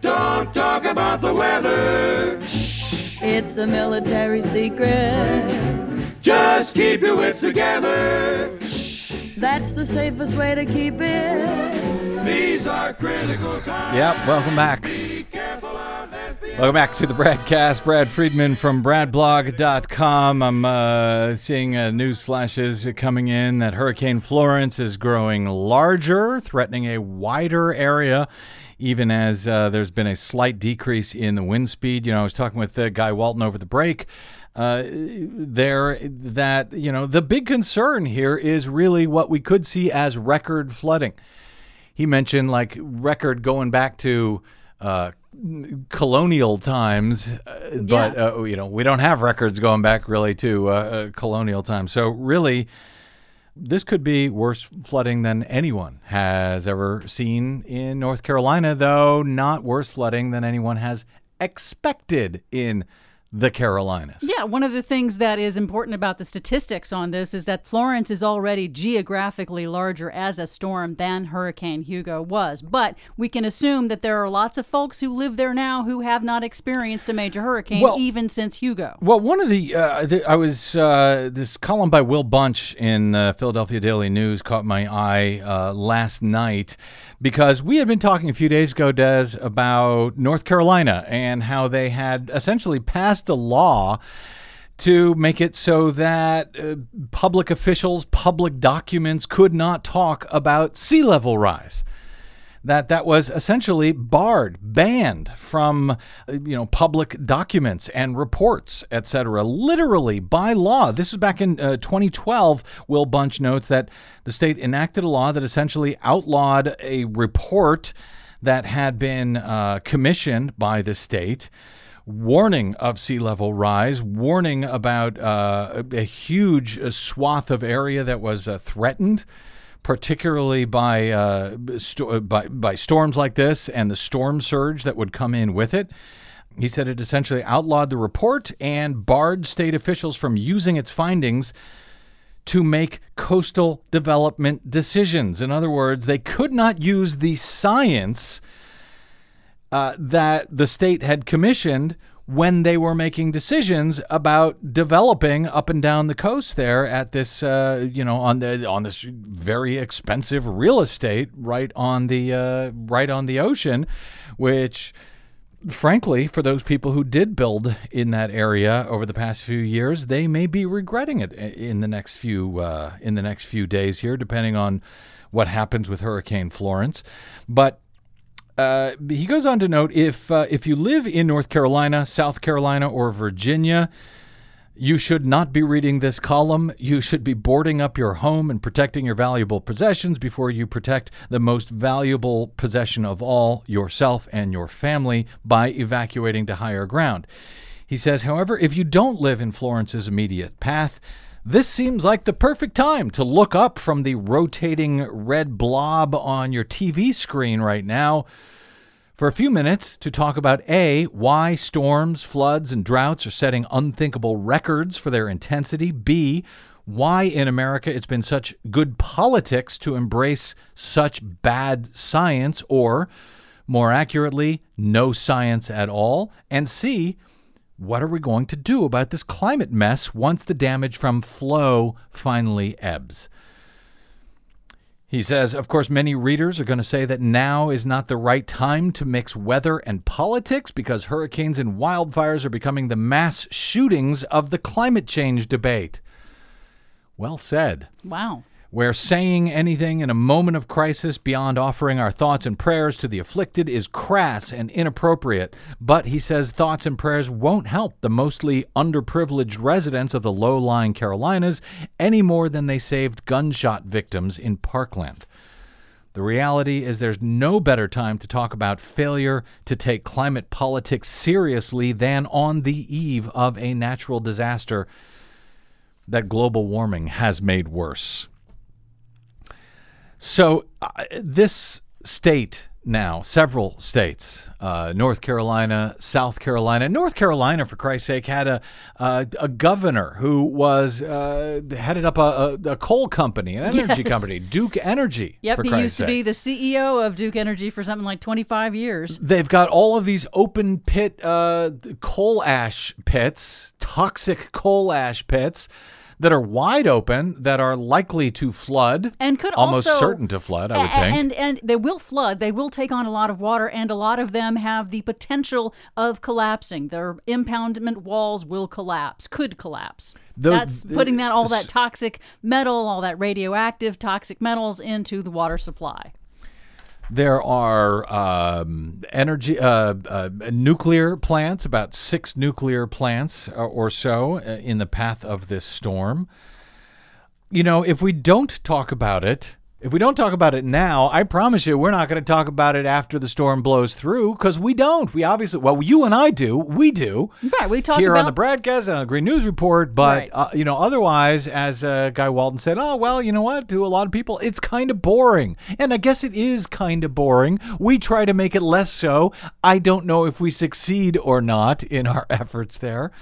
Don't talk about the weather. Shh. It's a military secret. Just keep your wits together. Shh. That's the safest way to keep it. These are critical times. Yep, welcome back. Be careful unless the Welcome back to the BradCast. Brad Friedman from bradblog.com. I'm uh, seeing uh, news flashes coming in that Hurricane Florence is growing larger, threatening a wider area, even as uh, there's been a slight decrease in the wind speed. You know, I was talking with uh, Guy Walton over the break. Uh, there, that you know, the big concern here is really what we could see as record flooding he mentioned like record going back to uh, colonial times, uh, but uh, you know we don't have records going back really to uh, uh, colonial times. So really, this could be worse flooding than anyone has ever seen in North Carolina, though not worse flooding than anyone has expected in the Carolinas. Yeah, one of the things that is important about the statistics on this is that Florence is already geographically larger as a storm than Hurricane Hugo was. But we can assume that there are lots of folks who live there now who have not experienced a major hurricane Well- even since Hugo. Well, one of the, uh, the I was uh, this column by Will Bunch in the Philadelphia Daily News caught my eye uh, last night because we had been talking a few days ago, Des, about North Carolina and how they had essentially passed a law to make it so that uh, public officials, public documents could not talk about sea level rise that that was essentially barred, banned from you know public documents and reports, etc. Literally by law. This was back in uh, 2012. Will Bunch notes that the state enacted a law that essentially outlawed a report that had been uh, commissioned by the state. Warning of sea level rise, warning about uh, a, a huge swath of area that was uh, threatened particularly by, uh, sto- by by storms like this and the storm surge that would come in with it. He said it essentially outlawed the report and barred state officials from using its findings to make coastal development decisions. In other words, they could not use the science uh, that the state had commissioned when they were making decisions about developing up and down the coast there at this uh, you know on the on this very expensive real estate right on the uh, right on the ocean which frankly for those people who did build in that area over the past few years they may be regretting it in the next few uh, in the next few days here depending on what happens with hurricane Florence. But uh, he goes on to note if uh, if you live in North Carolina, South Carolina, or Virginia, you should not be reading this column. You should be boarding up your home and protecting your valuable possessions before you protect the most valuable possession of all, yourself and your family, by evacuating to higher ground. He says, however, if you don't live in Florence's immediate path, this seems like the perfect time to look up from the rotating red blob on your TV screen right now for a few minutes to talk about A, why storms, floods, and droughts are setting unthinkable records for their intensity, B, why in America it's been such good politics to embrace such bad science, or more accurately, no science at all, and C, what are we going to do about this climate mess once the damage from Flo finally ebbs? He says, of course, many readers are going to say that now is not the right time to mix weather and politics because hurricanes and wildfires are becoming the mass shootings of the climate change debate. Well said. Wow. Where saying anything in a moment of crisis beyond offering our thoughts and prayers to the afflicted is crass and inappropriate. But he says thoughts and prayers won't help the mostly underprivileged residents of the low lying Carolinas any more than they saved gunshot victims in Parkland. The reality is there's no better time to talk about failure to take climate politics seriously than on the eve of a natural disaster that global warming has made worse. So, uh, this state now, several states, uh, North Carolina, South Carolina, North Carolina, for Christ's sake, had a uh, a governor who was uh, headed up a, a, coal company, an energy Yes. company, Duke Energy. Yep, for he used to be the CEO of Duke Energy for something like 25 years. They've got all of these open pit uh, coal ash pits, toxic coal ash pits that are wide open, that are likely to flood, And could almost also certain to flood. I would A- think. And and they will flood. They will take on a lot of water, and a lot of them have the potential of collapsing. Their impoundment walls will collapse. Could collapse. Tho- That's putting that all that toxic metal, all that radioactive toxic metals into the water supply. There are um, energy uh, uh, nuclear plants, about six nuclear plants or, or so uh, in the path of this storm. You know, if we don't talk about it, If we don't talk about it now, I promise you we're not going to talk about it after the storm blows through because we don't. We obviously, well, you and I do. We do. Right, we talk here about on the BradCast and on the Green News Report, but Right. uh, you know, otherwise, as uh, Guy Walton said, oh well, you know what? To a lot of people, it's kind of boring, and I guess it is kind of boring. We try to make it less so. I don't know if we succeed or not in our [laughs] efforts there.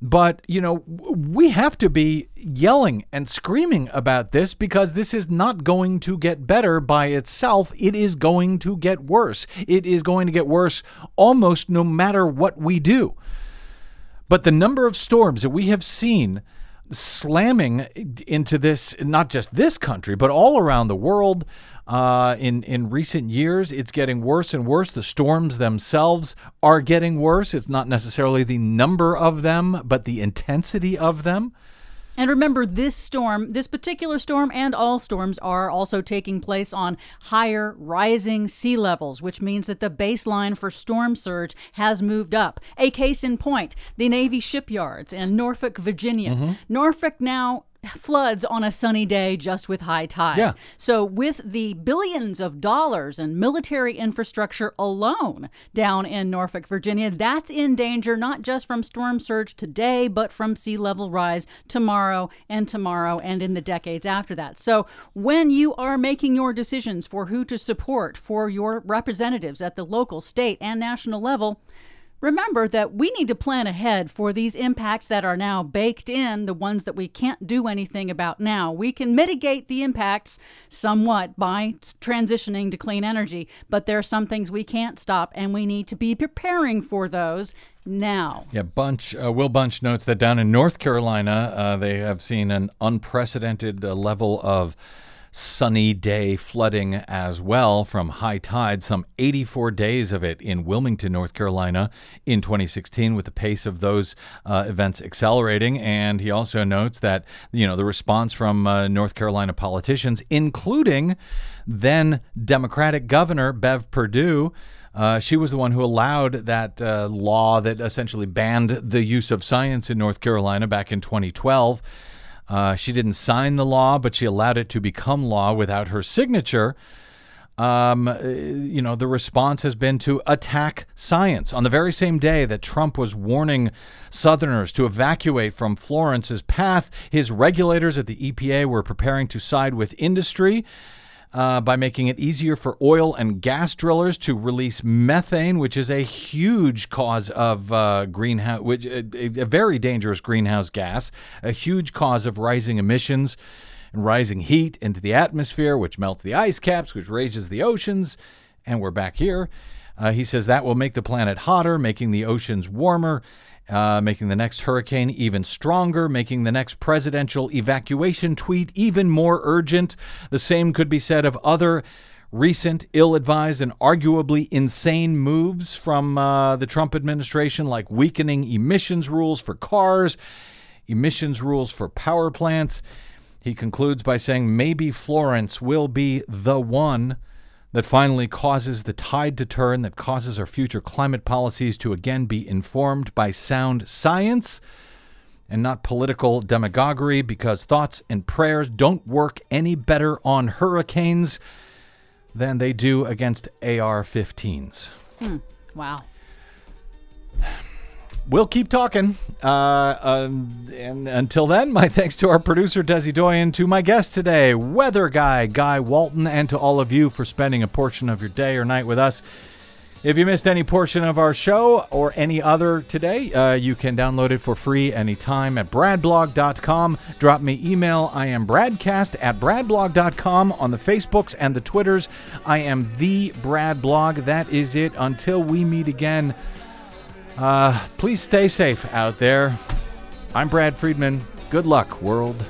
But, you know, we have to be yelling and screaming about this because this is not going to get better by itself. It is going to get worse. It is going to get worse almost no matter what we do. But the number of storms that we have seen slamming into this, not just this country, but all around the world uh, in, in recent years, it's getting worse and worse. The storms themselves are getting worse. It's not necessarily the number of them, but the intensity of them. And remember, this storm, this particular storm, and all storms are also taking place on higher rising sea levels, which means that the baseline for storm surge has moved up. A case in point the Navy shipyards in Norfolk, Virginia. Norfolk now floods on a sunny day just with high tide. Yeah. So, with the billions of dollars in military infrastructure alone down in Norfolk, Virginia, that's in danger not just from storm surge today, but from sea level rise tomorrow and tomorrow and in the decades after that. So, when you are making your decisions for who to support for your representatives at the local, state, and national level, Remember that we need to plan ahead for these impacts that are now baked in, the ones that we can't do anything about now. We can mitigate the impacts somewhat by transitioning to clean energy, but there are some things we can't stop, and we need to be preparing for those now. Yeah, Bunch, uh, Will Bunch notes that down in North Carolina, uh, they have seen an unprecedented uh, level of sunny day flooding as well from high tide, some 84 days of it in Wilmington, North Carolina in 2016, with the pace of those uh, events accelerating. And he also notes that, you know, the response from uh, North Carolina politicians, including then Democratic Governor Bev Perdue, uh, she was the one who allowed that uh, law that essentially banned the use of science in North Carolina back in 2012. Uh, she didn't sign the law, but she allowed it to become law without her signature. Um, uh, you know, the response has been to attack science. On the very same day that Trump was warning Southerners to evacuate from Florence's path, his regulators at the EPA were preparing to side with industry uh, by making it easier for oil and gas drillers to release methane, which is a huge cause of uh, greenhouse, which a, a very dangerous greenhouse gas, a huge cause of rising emissions and rising heat into the atmosphere, which melts the ice caps, which raises the oceans, and we're back here. Uh, he says that will make the planet hotter, making the oceans warmer, uh, making the next hurricane even stronger, making the next presidential evacuation tweet even more urgent. The same could be said of other recent, ill advised, and arguably insane moves from uh, the Trump administration, like weakening emissions rules for cars, emissions rules for power plants. He concludes by saying maybe Florence will be the one that finally causes the tide to turn, that causes our future climate policies to again be informed by sound science and not political demagoguery, because thoughts and prayers don't work any better on hurricanes than they do against AR 15s. Hmm. Wow. We'll keep talking. Uh, um, and until then, my [laughs] thanks to our producer, Desi Doyen, to my guest today, weather guy Guy Walton, and to all of you for spending a portion of your day or night with us. If you missed any portion of our show or any other today, uh, you can download it for free anytime at bradblog.com. Drop me email. I am bradcast at bradblog.com on the Facebooks and the Twitters. I am the Brad Blog. That is it. Until we meet again, uh, please stay safe out there. I'm Brad Friedman. Good luck, world.